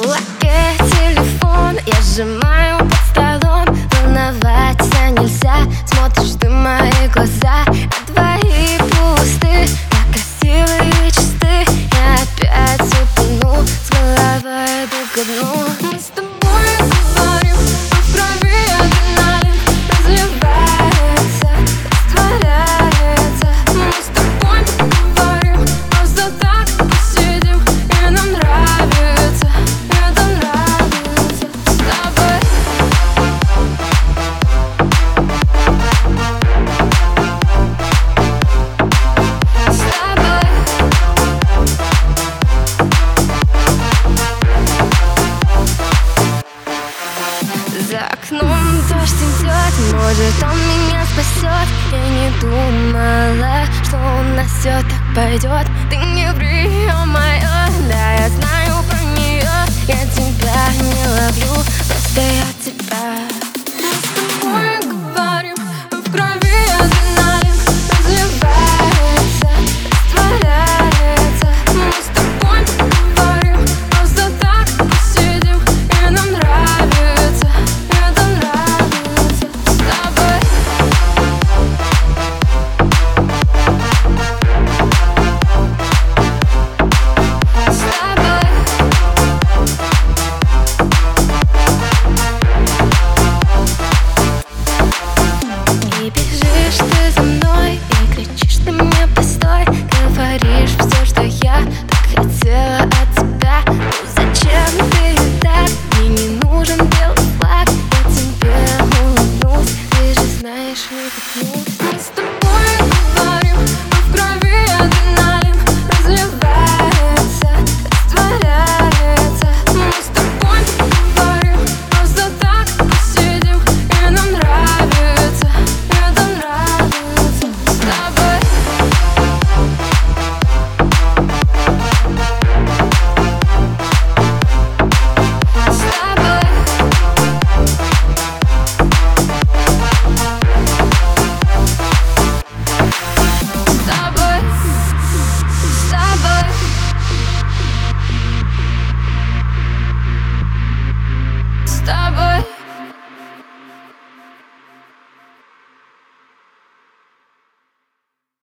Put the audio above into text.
кулаке телефон. Я сжимаю дождь идет, может он меня спасет Я не думала, что у нас все так пойдет Ты не